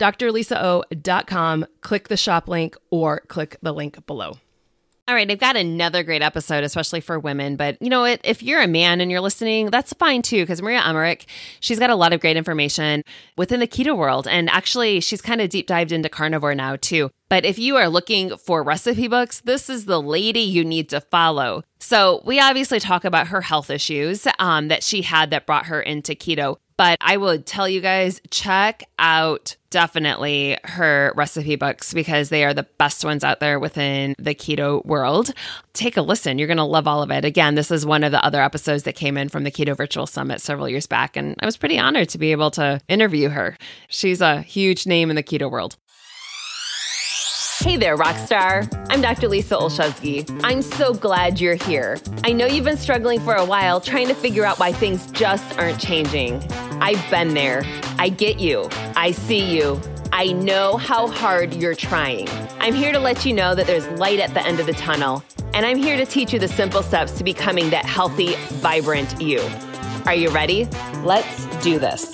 drlisao.com, click the shop link or click the link below. All right, I've got another great episode, especially for women. But you know, what? if you're a man and you're listening, that's fine too, because Maria Emmerich, she's got a lot of great information within the keto world. And actually, she's kind of deep dived into carnivore now too. But if you are looking for recipe books, this is the lady you need to follow. So, we obviously talk about her health issues um, that she had that brought her into keto. But I would tell you guys check out definitely her recipe books because they are the best ones out there within the keto world. Take a listen. You're going to love all of it. Again, this is one of the other episodes that came in from the Keto Virtual Summit several years back. And I was pretty honored to be able to interview her. She's a huge name in the keto world. Hey there, Rockstar. I'm Dr. Lisa Olszewski. I'm so glad you're here. I know you've been struggling for a while trying to figure out why things just aren't changing. I've been there. I get you. I see you. I know how hard you're trying. I'm here to let you know that there's light at the end of the tunnel, and I'm here to teach you the simple steps to becoming that healthy, vibrant you. Are you ready? Let's do this.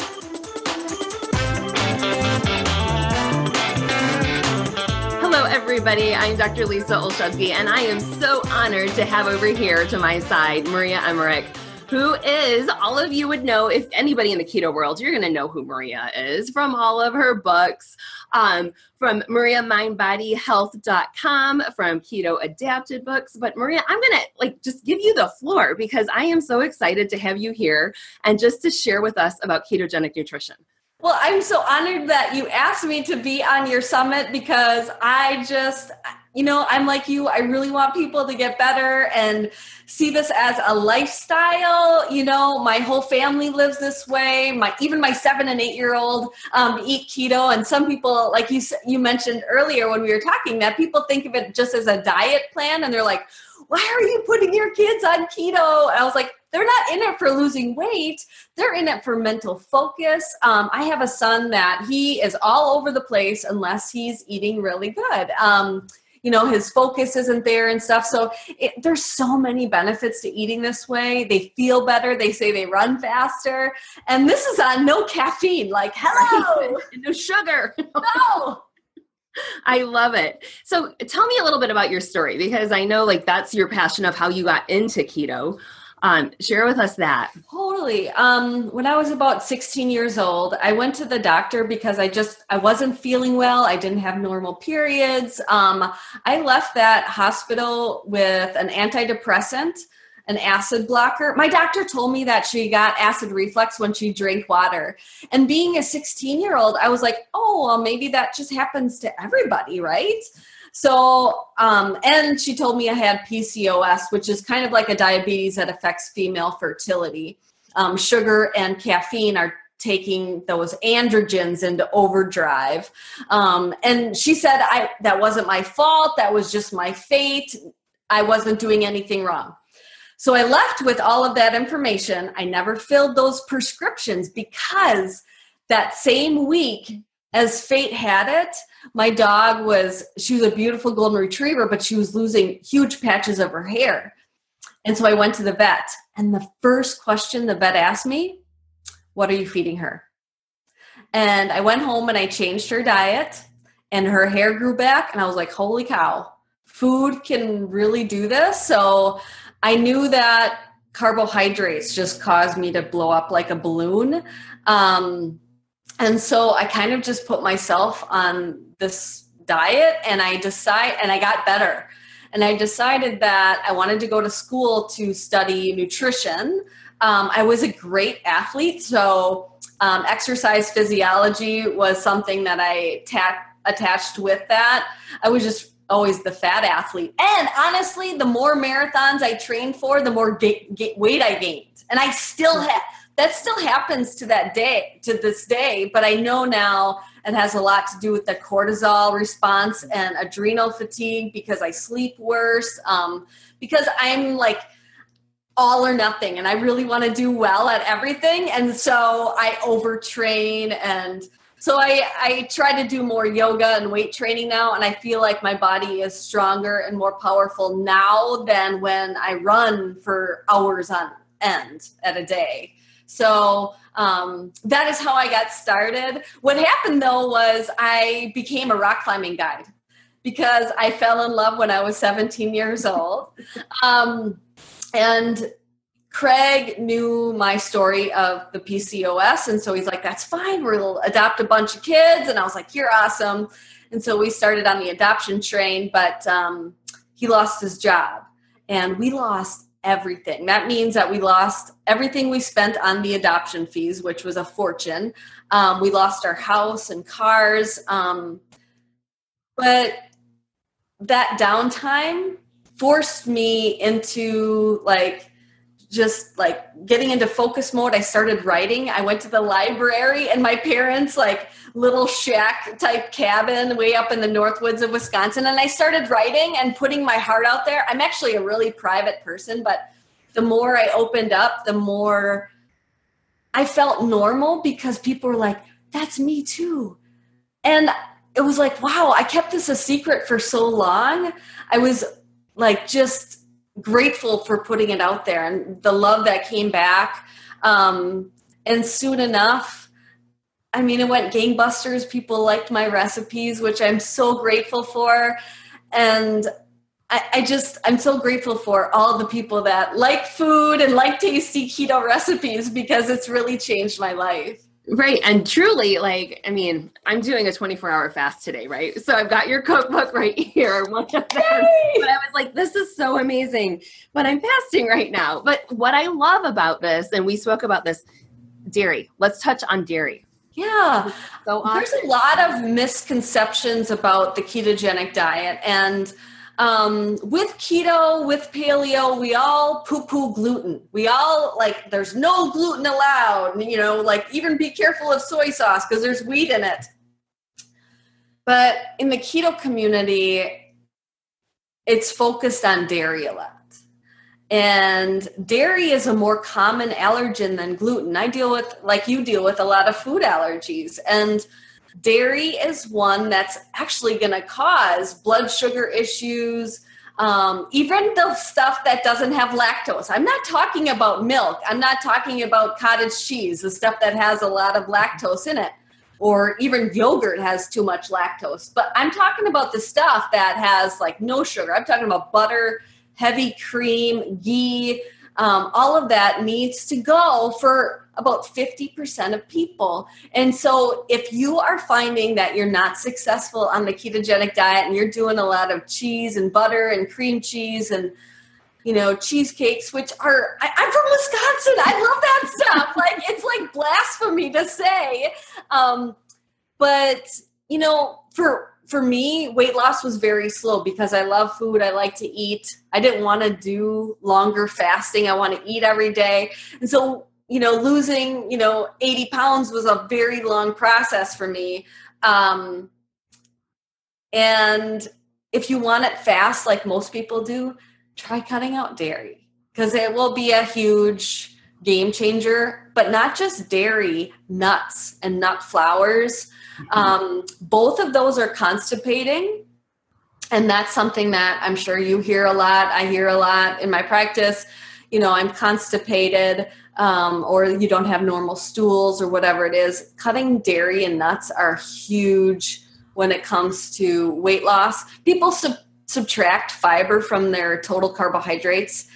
Hello everybody. I'm Dr. Lisa Olszewski, and I am so honored to have over here to my side Maria Emmerich, who is, all of you would know, if anybody in the keto world, you're going to know who Maria is from all of her books, um, from MariaMindBodyHealth.com, from Keto Adapted Books. But Maria, I'm going to like just give you the floor because I am so excited to have you here and just to share with us about ketogenic nutrition. Well, I'm so honored that you asked me to be on your summit because I just, you know, I'm like you. I really want people to get better and see this as a lifestyle. You know, my whole family lives this way. My even my seven and eight year old um, eat keto, and some people, like you you mentioned earlier when we were talking, that people think of it just as a diet plan, and they're like, "Why are you putting your kids on keto?" And I was like, they're not in it for losing weight they're in it for mental focus um, i have a son that he is all over the place unless he's eating really good um, you know his focus isn't there and stuff. So it, there's so many benefits to eating this way. They feel better. They say they run faster. And this is on no caffeine. Like hello! No sugar. No! I love it. So tell me a little bit about your story because I know like that's your passion of how you got into keto. Um, share with us that. Totally. Um, when I was about 16 years old, I went to the doctor because I just I wasn't feeling well. I didn't have normal periods. Um, I left that hospital with an antidepressant, an acid blocker. My doctor told me that she got acid reflux when she drank water. And being a 16 year old, I was like, oh, well, maybe that just happens to everybody, right? So, um, and she told me I had PCOS, which is kind of like a diabetes that affects female fertility. um, sugar and caffeine are taking those androgens into overdrive. Um, and she said i that wasn't my fault that was just my fate. I wasn't doing anything wrong. So i left with all of that information. I never filled those prescriptions because that same week as fate had it my dog was she was a beautiful golden retriever but she was losing huge patches of her hair. And so i went to the vet and the first question the vet asked me what are you feeding her? And i went home and i changed her diet and her hair grew back and i was like holy cow food can really do this. So i knew that carbohydrates just caused me to blow up like a balloon. Um, and so i kind of just put myself on this diet and i decide and i got better. And i decided that i wanted to go to school to study nutrition. Um, i was a great athlete so um, exercise physiology was something that i ta- attached with that. I was just always the fat athlete. And honestly the more marathons i trained for the more ga- ga- weight i gained. And i still have that still happens to that day to this day but i know now it has a lot to do with the cortisol response and adrenal fatigue because i sleep worse um, because i'm like all or nothing and i really want to do well at everything and so i overtrain and so I, I try to do more yoga and weight training now and i feel like my body is stronger and more powerful now than when i run for hours on end at a day so um, that is how I got started. What happened though was I became a rock climbing guide because I fell in love when I was 17 years old. Um, and Craig knew my story of the PCOS. And so he's like, that's fine. We'll adopt a bunch of kids. And I was like, you're awesome. And so we started on the adoption train, but um, he lost his job. And we lost everything. That means that we lost everything we spent on the adoption fees, which was a fortune. Um, we lost our house and cars. Um, but that downtime forced me into like just like getting into focus mode i started writing. I went to the library and my parents like little shack type cabin way up in the north woods of wisconsin and i started writing and putting my heart out there. I'm actually a really private person but the more i opened up the more i felt normal because people were like that's me too. And it was like wow i kept this a secret for so long. I was like just grateful for putting it out there and the love that came back. Um, and soon enough, I mean, it went gangbusters. People liked my recipes, which I'm so grateful for. And I, I, just, I'm so grateful for all the people that like food and like tasty keto recipes because it's really changed my life. Right. And truly, like, I mean, I'm doing a 24 hour fast today, right? So I've got your cookbook right here, one of them. But I was like, this is so amazing. But I'm fasting right now. But what I love about this, and we spoke about this dairy, let's touch on dairy. Yeah. So there's a lot of misconceptions about the ketogenic diet. And um, with keto, with paleo, we all poo poo gluten. We all like, there's no gluten allowed. You know, like, even be careful of soy sauce because there's wheat in it. But in the keto community, it's focused on dairy a lot. And dairy is a more common allergen than gluten. I deal with, like you deal with, a lot of food allergies. And dairy is one that's actually going to cause blood sugar issues, um, even the stuff that doesn't have lactose. I'm not talking about milk. I'm not talking about cottage cheese, the stuff that has a lot of lactose in it, or even yogurt has too much lactose. But I'm talking about the stuff that has like no sugar. I'm talking about butter, heavy cream, ghee. Um, all of that needs to go for about 50% of people. And so if you are finding that you're not successful on the ketogenic diet and you're doing a lot of cheese and butter and cream cheese and you know cheesecakes which are I, am from wisconsin i love that stuff. Like it's like blasphemy to say. Um, but you know for for me weight loss was very slow because i love food i like to eat. I didn't want to do longer fasting i want to eat every day. And so you know, losing, you know, 80 pounds was a very long process for me. Um, and if you want it fast, like most people do, try cutting out dairy because it will be a huge game changer. But not just dairy, nuts and nut flours. Mm-hmm. Um, both of those are constipating. And that's something that I'm sure you hear a lot. I hear a lot in my practice. You know, I'm constipated um, or you don't have normal stools or whatever it is. Cutting dairy and nuts are huge when it comes to weight loss. People sub- subtract fiber from their total carbohydrates,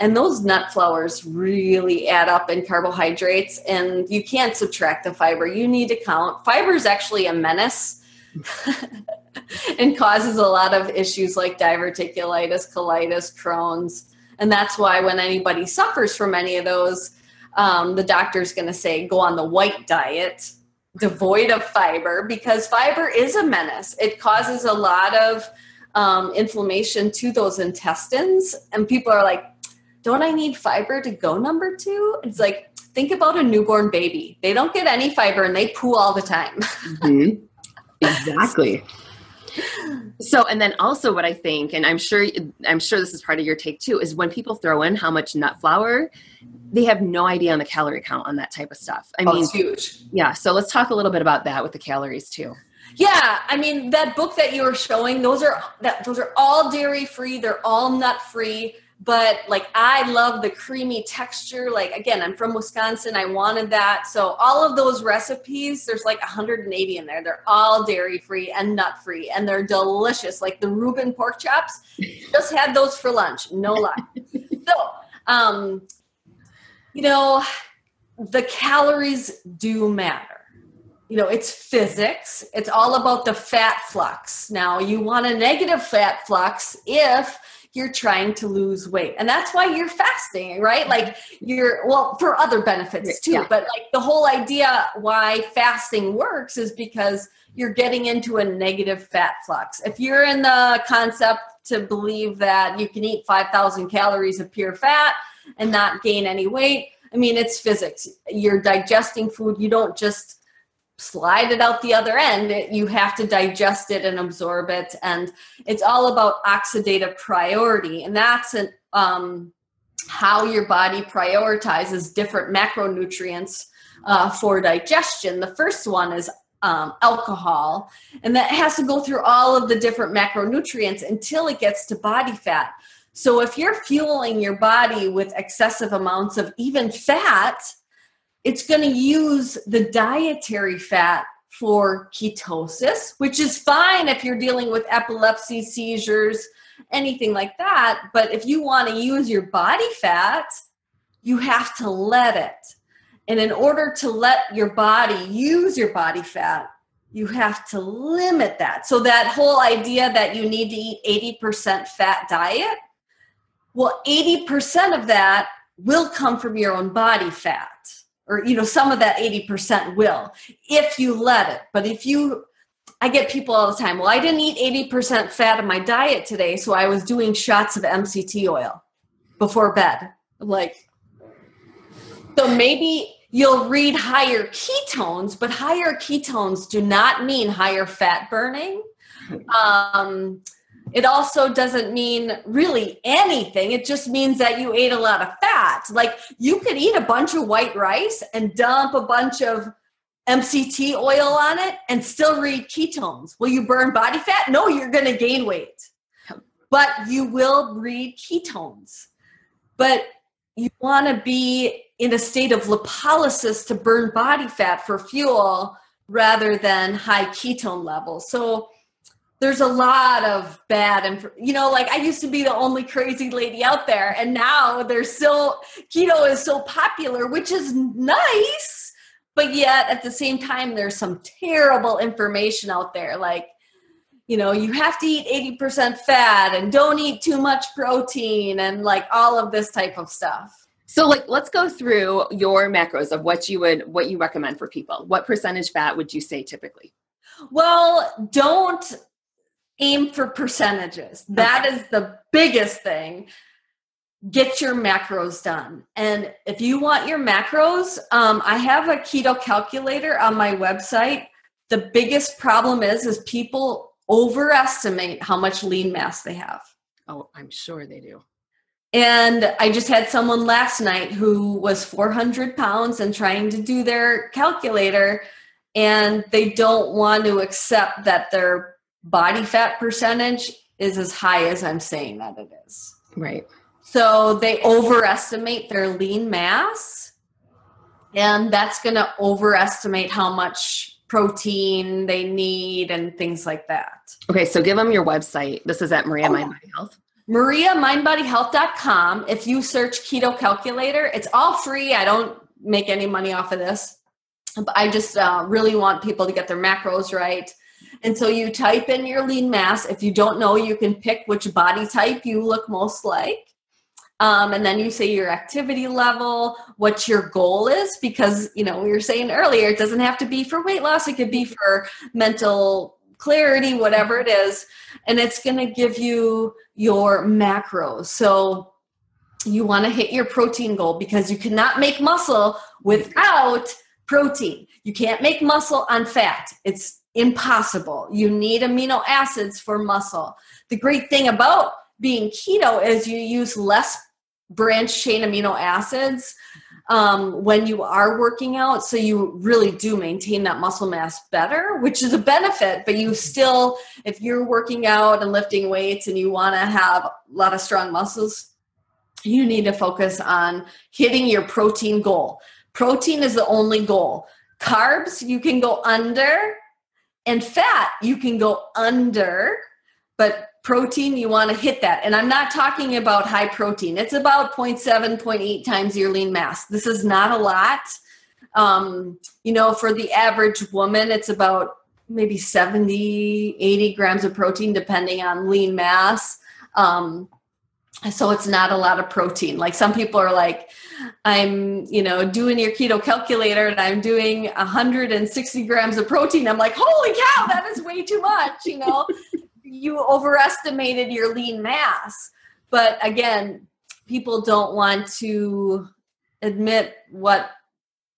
and those nut flours really add up in carbohydrates, and you can't subtract the fiber. You need to count. Fiber is actually a menace. and causes a lot of issues like diverticulitis, colitis, Crohn's. And that's why when anybody suffers from any of those, um, the doctor's going to say go on the white diet devoid of fiber because fiber is a menace. It causes a lot of um, inflammation to those intestines. And people are like, don't I need fiber to go number two? It's like, think about a newborn baby. They don't get any fiber and they poo all the time. Mm-hmm. Exactly. So, and then also what I think, and I'm sure, I'm sure this is part of your take too, is when people throw in how much nut flour they have no idea on the calorie count on that type of stuff. I oh, mean, huge. Yeah. So let's talk a little bit about that with the calories too. Yeah, I mean that book that you were showing, those are that those are all dairy free. They're all nut free. But like I love the creamy texture. Like again, I'm from Wisconsin. I wanted that. So all of those recipes, there's like 180 in there. They're all dairy free and nut free, and they're delicious. Like the Reuben pork chops, just had those for lunch. No lie. so um, you know, the calories do matter. You know, it's physics. It's all about the fat flux. Now, you want a negative fat flux if you're trying to lose weight. And that's why you're fasting, right? Like you're well for other benefits too, yeah. but like the whole idea why fasting works is because you're getting into a negative fat flux. If you're in the concept to believe that you can eat 5000 calories of pure fat, and not gain any weight. I mean, it's physics. You're digesting food. You don't just slide it out the other end. You have to digest it and absorb it. And it's all about oxidative priority. And that's an, um, how your body prioritizes different macronutrients uh, for digestion. The first one is um, alcohol, and that has to go through all of the different macronutrients until it gets to body fat. So if you're fueling your body with excessive amounts of even fat, it's going to use the dietary fat for ketosis, which is fine if you're dealing with epilepsy, seizures, anything like that. But if you want to use your body fat, you have to let it. And in order to let your body use your body fat, you have to limit that. So that whole idea that you need to eat 80% fat diet, well, 80% of that will come from your own body fat. Or, you know, some of that 80% will if you let it. But if you, I get people all the time, well, I didn't eat 80% fat in my diet today, so I was doing shots of MCT oil before bed. like, so maybe you'll read higher ketones, but higher ketones do not mean higher fat burning. Um, it also doesn't mean really anything. It just means that you ate a lot of fat. Like you could eat a bunch of white rice and dump a bunch of MCT oil on it and still read ketones. Will you burn body fat? No, you're going to gain weight. But you will read ketones. But you want to be in a state of lipolysis to burn body fat for fuel rather than high ketone levels. So there's a lot of bad and you know like i used to be the only crazy lady out there and now there's still keto is so popular which is nice but yet at the same time there's some terrible information out there like you know you have to eat 80% fat and don't eat too much protein and like all of this type of stuff. So like let's go through your macros of what you would what you recommend for people. What percentage fat would you say typically? Well don't aim for percentages. That is the biggest thing. get your macros done. And if you want your macros, um, I have a keto calculator on my website. The biggest problem is is people overestimate how much lean mass they have. Oh, I'm sure they do. And I just had someone last night who was 400 pounds and trying to do their calculator, and they don't want to accept that their body fat percentage is as high as I'm saying that it is. Right. So they overestimate their lean mass, and that's going to overestimate how much protein they need and things like that. Okay, so give them your website. This is at Maria oh. Mind Body Health. MariaMindBodyHealth.com. If you search keto calculator, it's all free. I don't make any money off of this. But I just uh, really want people to get their macros right. And so you type in your lean mass. If you don't know, you can pick which body type you look most like. Um, and then you say your activity level, what your goal is, because you know we were saying earlier, it doesn't have to be for weight loss; it could be for mental clarity, whatever it is, and it's going to give you your macros. So you want to hit your protein goal because you cannot make muscle without protein. You can't make muscle on fat. It's impossible. You need amino acids for muscle. The great thing about being keto is you use less branch chain amino acids um, when you are working out. So you really do maintain that muscle mass better, which is a benefit. But you still, if you're working out and lifting weights and you want to have a lot of strong muscles, you need to focus on hitting your protein goal. Protein is the only goal. Carbs, you can go under, and fat, you can go under, but protein you want to hit that. And i'm not talking about high protein. It's about 0.7 0.8 times your lean mass. This is not a lot. Um, you know for the average woman it's about maybe 70 80 grams of protein depending on lean mass. Um, so it's not a lot of protein like some people are like i'm you know doing your keto calculator and i'm doing 160 grams of protein i'm like holy cow that is way too much you know you overestimated your lean mass. But again, people don't want to admit what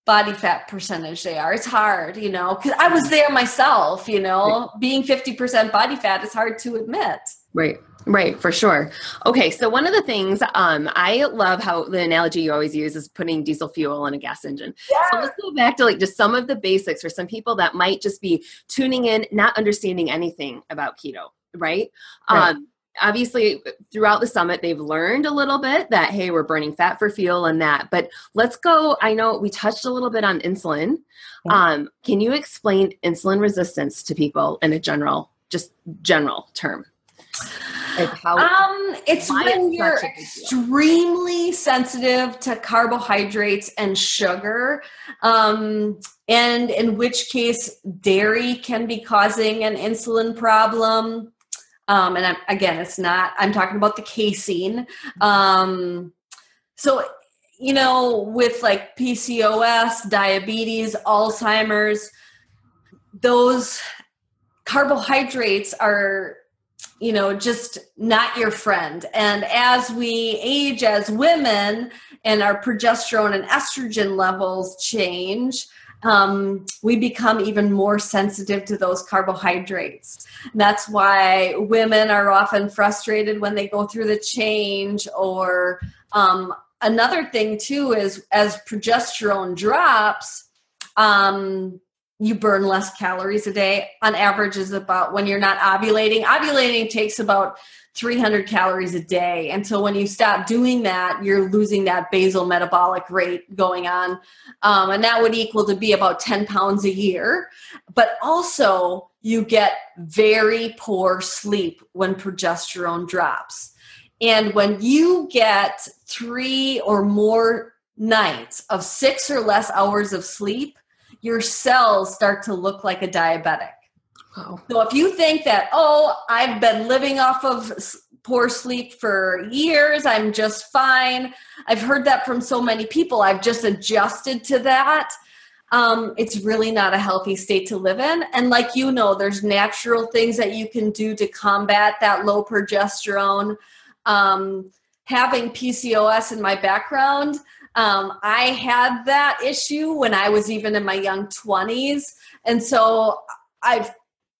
body fat percentage they are. It's hard, you know, because I was there myself, you know, being 50% body fat is hard to admit. Right. Right, for sure. Okay, so one of the things um, I love how the analogy you always use is putting diesel fuel in a gas engine. Yeah. So let's go back to like just some of the basics for some people that might just be tuning in, not understanding anything about keto right? right. Um, obviously throughout the summit they've learned a little bit that hey we're burning fat for fuel and that but let's go i know we touched a little bit on insulin um, can you explain insulin resistance to people in a general just general term like how, um, it's when you're extremely sensitive to carbohydrates and sugar um, and in which case dairy can be causing an insulin problem um, and I'm, again, it's not, I'm talking about the casein. Um, so, you know, with like PCOS, diabetes, Alzheimer's, those carbohydrates are you know just not your friend and as we age as women and our progesterone and estrogen levels change um, we become even more sensitive to those carbohydrates. That's why women are often frustrated when they go through the change. Or um, another thing, too, is as progesterone drops, um, you burn less calories a day. On average, is about when you're not ovulating. Ovulating takes about 300 calories a day. And so when you stop doing that, you're losing that basal metabolic rate going on. Um, and that would equal to be about 10 pounds a year. But also, you get very poor sleep when progesterone drops. And when you get three or more nights of six or less hours of sleep, your cells start to look like a diabetic. Oh. So if you think that, oh, I've been living off of poor sleep for years, I'm just fine. I've heard that from so many people. I've just adjusted to that. Um, it's really not a healthy state to live in. And like you know, there's natural things that you can do to combat that low progesterone. Um, having PCOS in my background, um, I had that issue when I was even in my young 20s. And so I've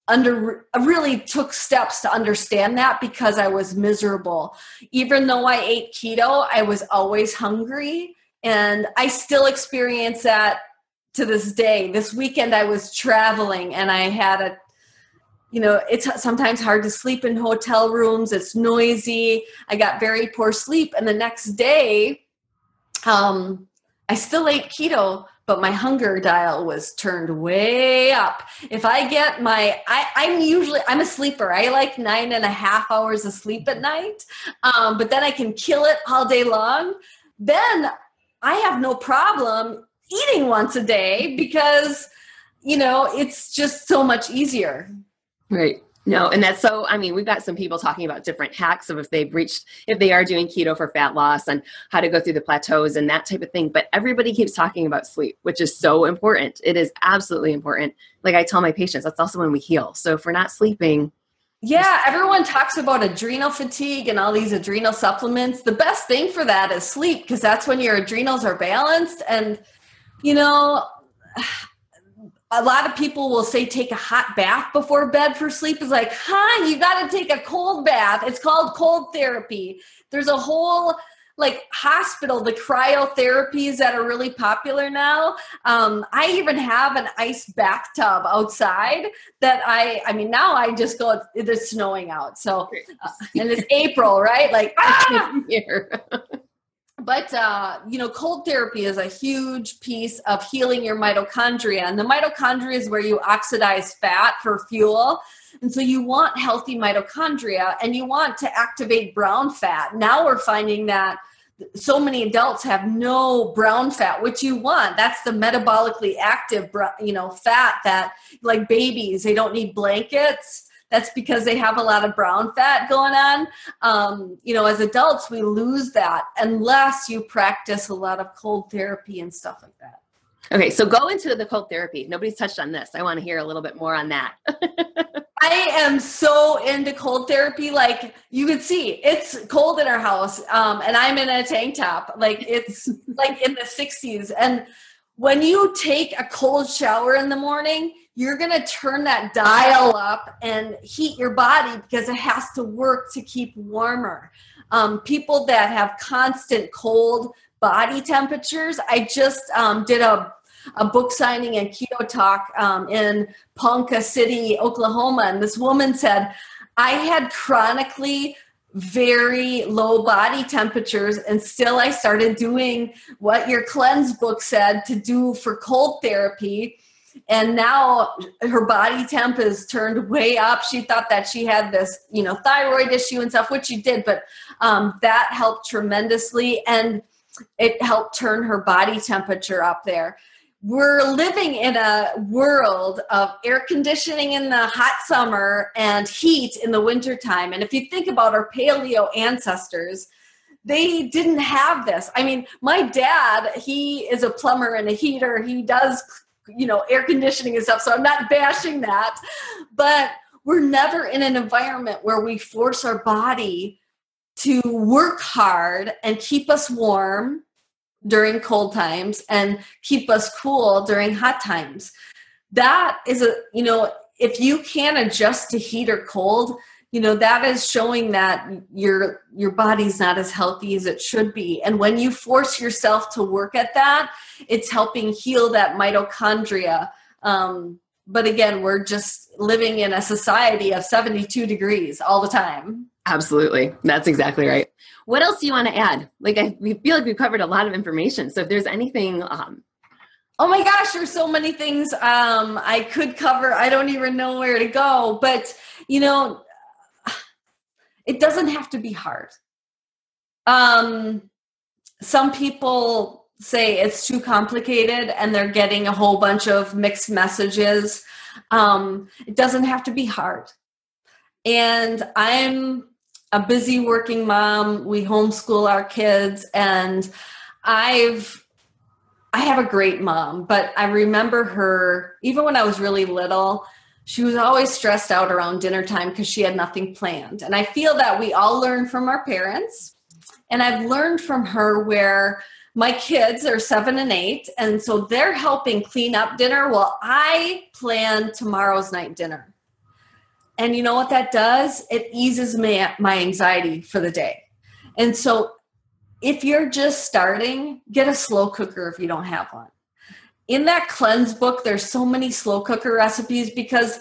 under I really took steps to understand that because I was miserable. Even though I ate keto, I was always hungry and I still experience that to this day. This weekend I was traveling and I had a you know, it's sometimes hard to sleep in hotel rooms. It's noisy. I got very poor sleep and the next day um I still ate keto, but my hunger dial was turned way up. If I get my, I, I'm usually, I'm a sleeper. I like nine and a half hours of sleep at night, um, but then I can kill it all day long. Then I have no problem eating once a day because, you know, it's just so much easier. Right. No, and that's so. I mean, we've got some people talking about different hacks of if they've reached, if they are doing keto for fat loss and how to go through the plateaus and that type of thing. But everybody keeps talking about sleep, which is so important. It is absolutely important. Like I tell my patients, that's also when we heal. So if we're not sleeping, yeah, everyone talks about adrenal fatigue and all these adrenal supplements. The best thing for that is sleep because that's when your adrenals are balanced. And, you know, a lot of people will say take a hot bath before bed for sleep. Is like huh you got to take a cold bath. It's called cold therapy. There's a whole like hospital the cryotherapies that are really popular now. Um, i even have an ice bathtub outside that i i mean now i just go it's snowing out. So uh, and it's april right? Like ah! here but uh, you know cold therapy is a huge piece of healing your mitochondria. And the mitochondria is where you oxidize fat for fuel. And so you want healthy mitochondria and you want to activate brown fat. Now we're finding that so many adults have no brown fat which you want. That's the metabolically active you know fat that like babies they don't need blankets that's because they have a lot of brown fat going on. Um, you know, as adults, we lose that unless you practice a lot of cold therapy and stuff like that. Okay, so go into the cold therapy. Nobody's touched on this. I want to hear a little bit more on that. I am so into cold therapy. Like you could see, it's cold in our house, um, and I'm in a tank top. Like it's like in the 60s. And when you take a cold shower in the morning, you're going to turn that dial up and heat your body because it has to work to keep warmer. Um, people that have constant cold body temperatures, I just um, did a a book signing and keto talk um, in Ponca City, Oklahoma, and this woman said, I had chronically very low body temperatures. And still I started doing what your cleanse book said to do for cold therapy. And now her body temp is turned way up. She thought that she had this you know thyroid issue and stuff which she did but um, that helped tremendously. And it helped turn her body temperature up there we're living in a world of air conditioning in the hot summer and heat in the wintertime and if you think about our paleo ancestors they didn't have this. I mean, my dad, he is a plumber and a heater. He does you know air conditioning and stuff so i'm not bashing that but we're never in an environment where we force our body to work hard and keep us warm during cold times and keep us cool during hot times. That is a you know if you can't adjust to heat or cold you know that is showing that your your body's not as healthy as it should be. And when you force yourself to work at that it's helping heal that mitochondria. Um, but again we're just living in a society of 72 degrees all the time. Absolutely. That's exactly right what else do you want to add like i we feel like we've covered a lot of information so if there's anything um, Oh my gosh, there's so many things um, I could cover. I don't even know where to go. But, you know, it doesn't have to be hard. Um, some people say it's too complicated and they're getting a whole bunch of mixed messages. Um, it doesn't have to be hard. And I'm a busy working mom. We homeschool our kids, and I've I have a great mom, but I remember her even when I was really little she was always stressed out around dinner time because she had nothing planned. And I feel that we all learn from our parents. and I've learned from her where my kids are seven and eight, and so they're helping clean up dinner while I plan tomorrow's night dinner. And you know what that does? It eases my, my anxiety for the day. And so if you're just starting, get a slow cooker if you don't have one. In that cleanse book, there's so many slow cooker recipes because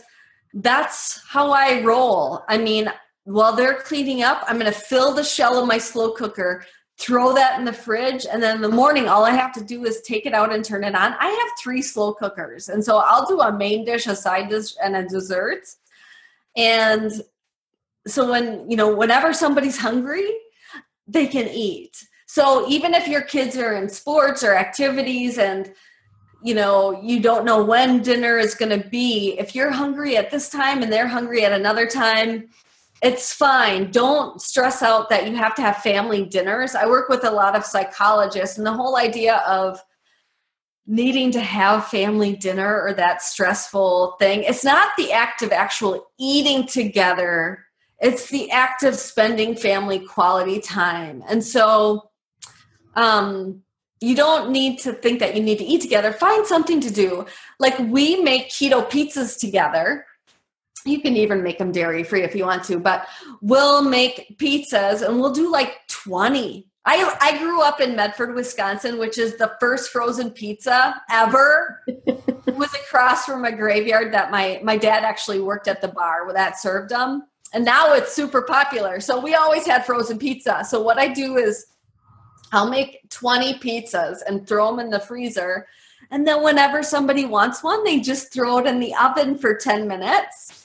that's how I roll. I mean, while they're cleaning up, I'm going to fill the shell of my slow cooker, throw that in the fridge, and then in the morning, all I have to do is take it out and turn it on. I have three slow cookers. And so I'll do a main dish, a side dish, and a dessert. And so when, you know, whenever somebody's hungry, they can eat. So even if your kids are in sports or activities and you know you don't know when dinner is going to be if you're hungry at this time and they're hungry at another time it's fine don't stress out that you have to have family dinners i work with a lot of psychologists and the whole idea of needing to have family dinner or that stressful thing. It's not the act of actual eating together. It's the act of spending family quality time. And so um you don't need to think that you need to eat together. Find something to do. Like we make keto pizzas together. You can even make them dairy free if you want to but we'll make pizzas and we'll do like 20 I, I grew up in Medford, Wisconsin, which is the first frozen pizza ever. it was across from a graveyard that my, my dad actually worked at the bar where that served them. And now it's super popular. So we always had frozen pizza. So what I do is I'll make 20 pizzas and throw them in the freezer. And then whenever somebody wants one, they just throw it in the oven for 10 minutes.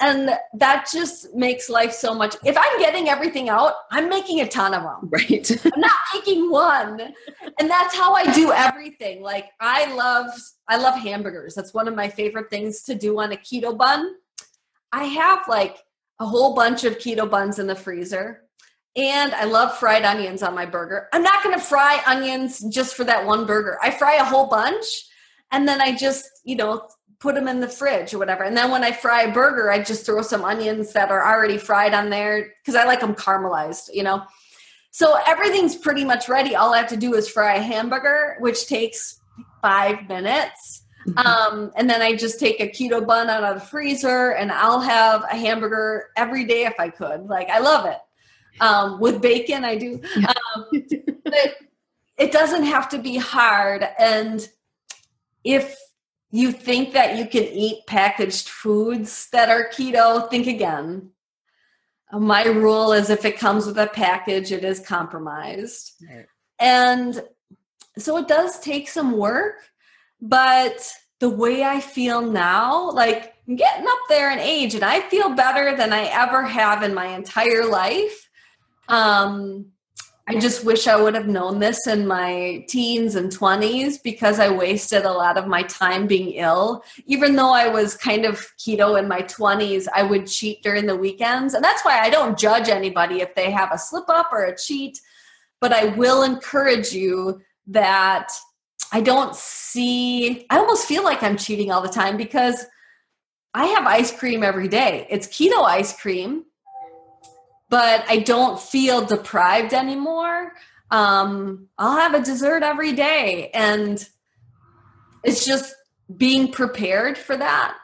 And that just makes life so much. If I'm getting everything out, I'm making a ton of them. Right. I'm not making one. And that's how I do everything. Like I love I love hamburgers. That's one of my favorite things to do on a keto bun. I have like a whole bunch of keto buns in the freezer. And I love fried onions on my burger. I'm not going to fry onions just for that one burger. I fry a whole bunch and then I just, you know, put them in the fridge or whatever. And then when I fry a burger, I just throw some onions that are already fried on there because I like them caramelized, you know. So everything's pretty much ready. All I have to do is fry a hamburger, which takes five minutes. Mm-hmm. Um, and then I just take a keto bun out of the freezer and I'll have a hamburger every day if I could. Like, I love it um, with bacon i do um, but it doesn't have to be hard and if you think that you can eat packaged foods that are keto? Think again. Uh, my rule is if it comes with a package it is compromised. Right. and so it does take some work but the way i feel now like I'm getting up there in age and i feel better than i ever have in my entire life um, I just wish I would have known this in my teens and 20s because I wasted a lot of my time being ill. Even though I was kind of keto in my 20s, I would cheat during the weekends. And that's why I don't judge anybody if they have a slip up or a cheat. But I will encourage you that I don't see, I almost feel like I'm cheating all the time because I have ice cream every day. It's keto ice cream but I don't feel deprived anymore. Um, I'll have a dessert every day, and it's just being prepared for that.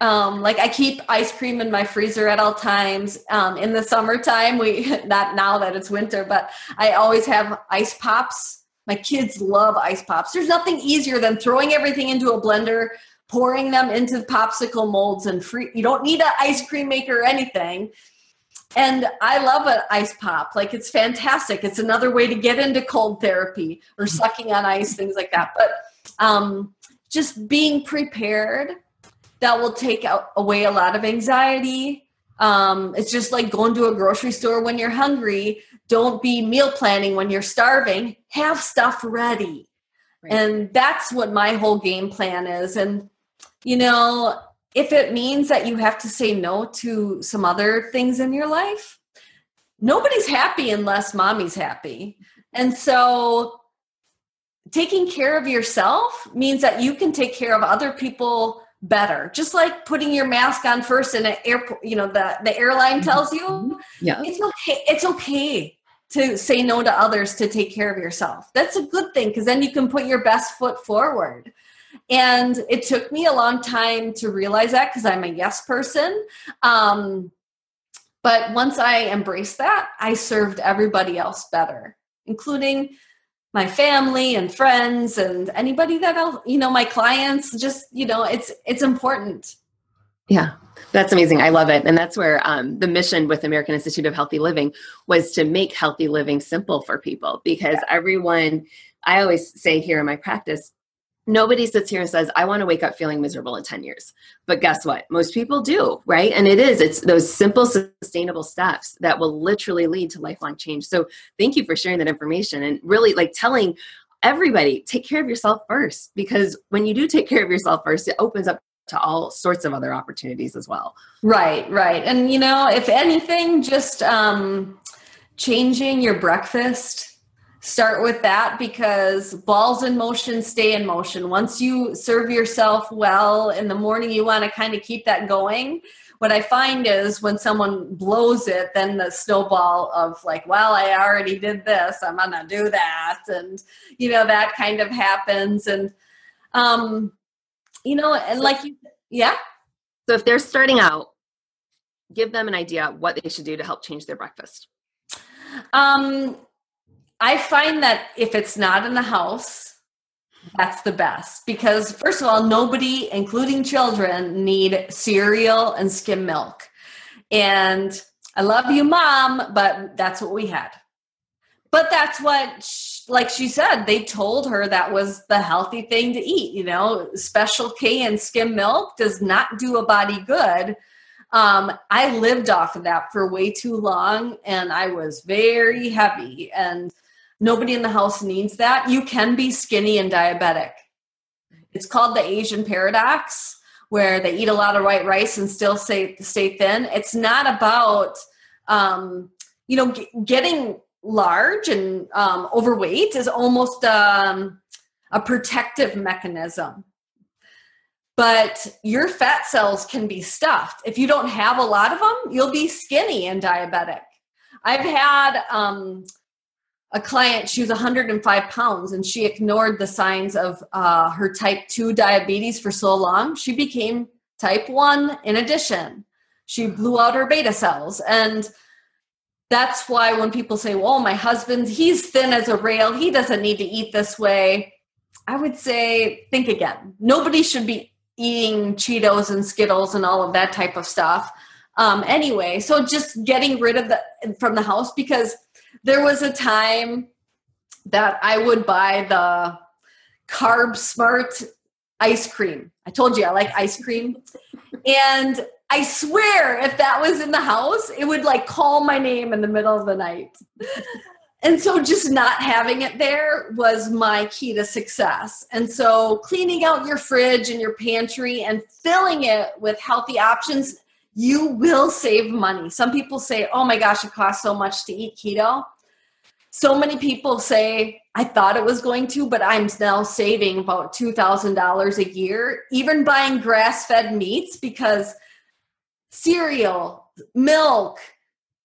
Um, like I keep ice cream in my freezer at all times. Um, in the summertime, we not now that it's winter, but I always have ice pops. My kids love ice pops. There's nothing easier than throwing everything into a blender, pouring them into popsicle molds, and free. You don't need an ice cream maker or anything and I love an ice pop. Like it's fantastic. It's another way to get into cold therapy or mm-hmm. sucking on ice, things like that. But um, just being prepared that will take out, away a lot of anxiety. Um, it's just like going to a grocery store when you're hungry. Don't be meal planning when you're starving. Have stuff ready. Right. And that's what my whole game plan is. And, you know, if it means that you have to say no to some other things in your life, nobody's happy unless mommy's happy. And so taking care of yourself means that you can take care of other people better. Just like putting your mask on first in an airport, you know, the, the airline mm-hmm. tells you. Mm-hmm. Yeah. It's okay. It's okay to say no to others to take care of yourself. That's a good thing because then you can put your best foot forward. And it took me a long time to realize that because I'm a yes person. Um, but once I embraced that, I served everybody else better, including my family and friends and anybody that else, you know, my clients. Just, you know, it's it's important. Yeah, that's amazing. I love it. And that's where um, the mission with American Institute of Healthy Living was to make healthy living simple for people because yeah. everyone, I always say here in my practice, nobody sits here and says, I want to wake up feeling miserable in 10 years. But guess what? Most people do, right? And it is, it's those simple, sustainable steps that will literally lead to lifelong change. So thank you for sharing that information and really like telling everybody take care of yourself first because when you do take care of yourself first, it opens up to all sorts of other opportunities as well. Right, right. And you know, if anything, just um changing your breakfast start with that because balls in motion stay in motion. Once you serve yourself well in the morning, you want to kind of keep that going. What I find is when someone blows it, then the snowball of like, well, I already did this, I'm gonna do that, and you know that kind of happens. And um, you know, and like you, yeah. So if they're starting out, give them an idea what they should do to help change their breakfast. Um, I find that if it's not in the house, that's the best because first of all, nobody, including children, need cereal and skim milk. And I love you, mom, but that's what we had. But that's what, she, like she said, they told her that was the healthy thing to eat. You know, special K and skim milk does not do a body good. Um, I lived off of that for way too long and I was very heavy. And Nobody in the house needs that. You can be skinny and diabetic. It's called the Asian paradox, where they eat a lot of white rice and still stay, stay thin. It's not about, um, you know, g- getting large and um, overweight is almost um, a protective mechanism. But your fat cells can be stuffed. If you don't have a lot of them, you'll be skinny and diabetic. I've had um, a client, she was 105 pounds and she ignored the signs of uh, her type 2 diabetes for so long. She became type 1 in addition. She blew out her beta cells. And that's why when people say, well, my husband, he's thin as a rail, he doesn't need to eat this way. I would say, think again. Nobody should be eating Cheetos and Skittles and all of that type of stuff. Um, anyway, so just getting rid of the from the house because there was a time that I would buy the carb smart ice cream. I told you I like ice cream. and I swear if that was in the house, it would like call my name in the middle of the night. and so just not having it there was my key to success. And so cleaning out your fridge and your pantry and filling it with healthy options, you will save money. Some people say, "Oh my gosh, it costs so much to eat keto." so many people say I thought it was going to, but I'm now saving about $2,000 a year, even buying grass fed meats because cereal, milk,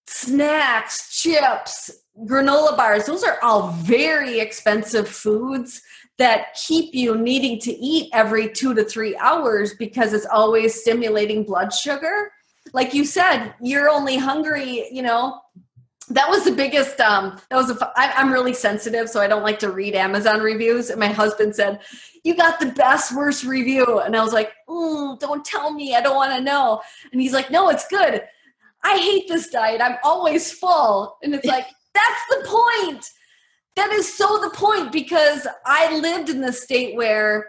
snacks, chips, granola bars, those are all very expensive foods that keep you needing to eat every two to three hours because it's always stimulating blood sugar. Like you said, you're only hungry, you know, that was the biggest um that was a I, i'm really sensitive so i don't like to read amazon reviews. And my husband said you got the best worst review. And i was like mm, don't tell me. I don't want to know. And he's like no it's good. I hate this diet. I'm always full. And it's like that's the point. That is so the point because i lived in the state where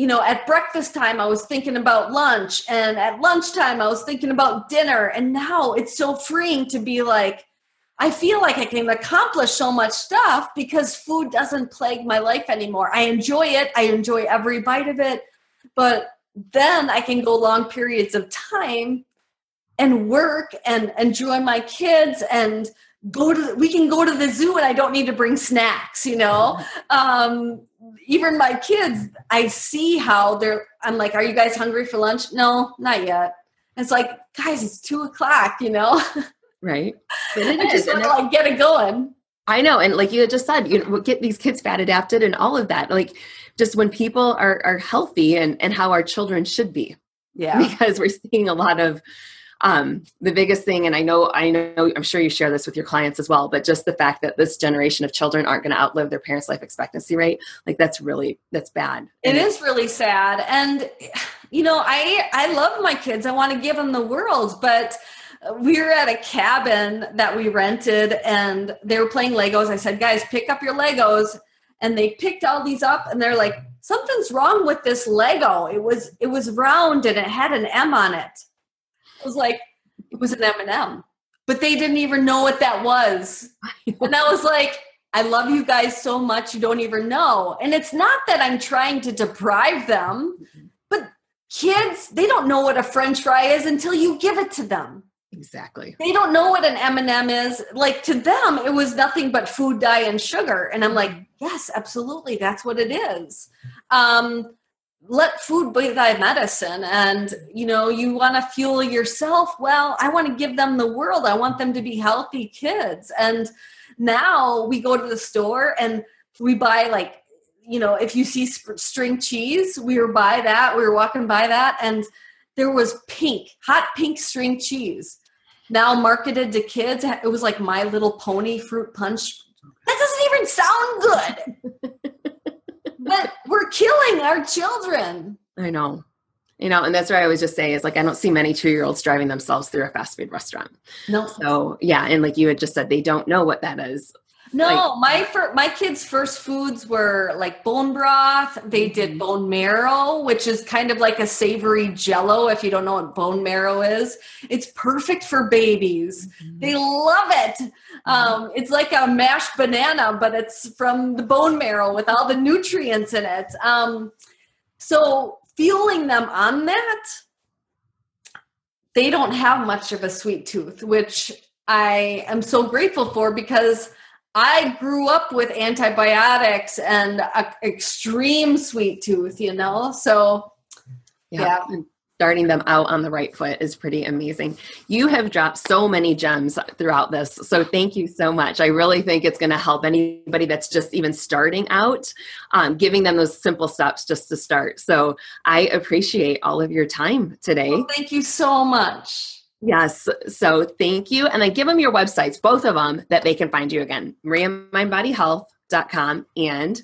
you know, at breakfast time, I was thinking about lunch, and at lunchtime, I was thinking about dinner. And now it's so freeing to be like, I feel like I can accomplish so much stuff because food doesn't plague my life anymore. I enjoy it, I enjoy every bite of it, but then I can go long periods of time and work and enjoy my kids and go to we can go to the zoo and I don't need to bring snacks, you know. Um, even my kids, I see how they're. I'm like, "Are you guys hungry for lunch?" No, not yet. it's like, guys, it's two o'clock, you know. Right. But it I just want to like get it going. I know. And like you just said, you know, get these kids fat adapted and all of that. Like just when people are, are healthy and, and how our children should be. Yeah. Because we're seeing a lot of um, the biggest thing, and I know, I know, I'm sure you share this with your clients as well, but just the fact that this generation of children aren't going to outlive their parents' life expectancy rate, like that's really, that's bad. It and is really sad. And, you know, I, I love my kids. I want to give them the world, but we were at a cabin that we rented and they were playing Legos. I said, guys, pick up your Legos. And they picked all these up and they're like, something's wrong with this Lego. It was, it was round and it had an M on it. I was like, it was an M&M. But they didn't even know what that was. and I was like, I love you guys so much, you don't even know. And it's not that I'm trying to deprive them, but kids, they don't know what a french fry is until you give it to them. Exactly. They don't know what an M&M is. Like to them, it was nothing but food dye and sugar. And I'm like, yes, absolutely. That's what it is. Um, let food be thy medicine and you know you want to fuel yourself. Well i want to give them the world. I want them to be healthy kids. And now we go to the store and we buy like you know if you see string cheese we were by that we were walking by that and there was pink hot pink string cheese. Now marketed to kids it was like my little pony fruit punch. That doesn't even sound good but we're killing our children. I know. You know, and that's what I always just say is like I don't see many two year olds driving themselves through a fast food restaurant. No. So yeah, and like you had just said, they don't know what that is. No, like, my fir- my kids' first foods were like bone broth. They did mm-hmm. bone marrow, which is kind of like a savory jello. If you don't know what bone marrow is, it's perfect for babies. Mm-hmm. They love it. Mm-hmm. Um, it's like a mashed banana, but it's from the bone marrow with all the nutrients in it. Um, so fueling them on that, they don't have much of a sweet tooth, which I am so grateful for because I grew up with antibiotics and a extreme sweet tooth, you know. So yeah. yeah. Starting them out on the right foot is pretty amazing. You have dropped so many gems throughout this. So thank you so much. I really think it's going to help anybody that's just even starting out, um, giving them those simple steps just to start. So I appreciate all of your time today. Well, thank you so much. Yes. So thank you. And then give them your websites, both of them, that they can find you again mariamindbodyhealth.com and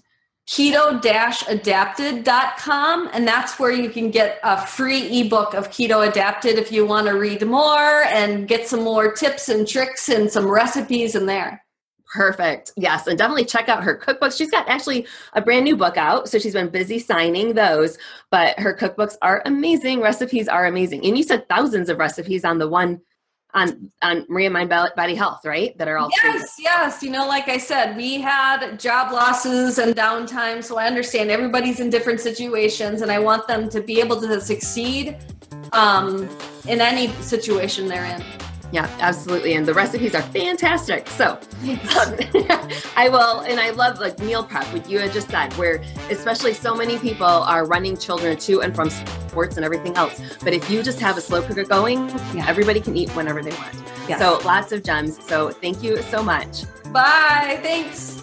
keto-adapted.com and that's where you can get a free ebook of keto adapted if you want to read more and get some more tips and tricks and some recipes in there Perfect. Yes. And definitely check out her cookbooks. She's got actually a brand new book out. So she's been busy signing those, but her cookbooks are amazing. Recipes are amazing. And you said thousands of recipes on the one on on Maria Mind Body Health, right? That are all yes, free. yes. You know, like I said, we had job losses and downtime, so I understand everybody's in different situations, and I want them to be able to succeed um, in any situation they're in. Yeah, absolutely. And the recipes are fantastic. So um, I will, and I love like meal prep, what you had just said, where especially so many people are running children to and from sports and everything else. But if you just have a slow cooker going, yeah. everybody can eat whenever they want. Yes. So lots of gems. So thank you so much. Bye. Thanks.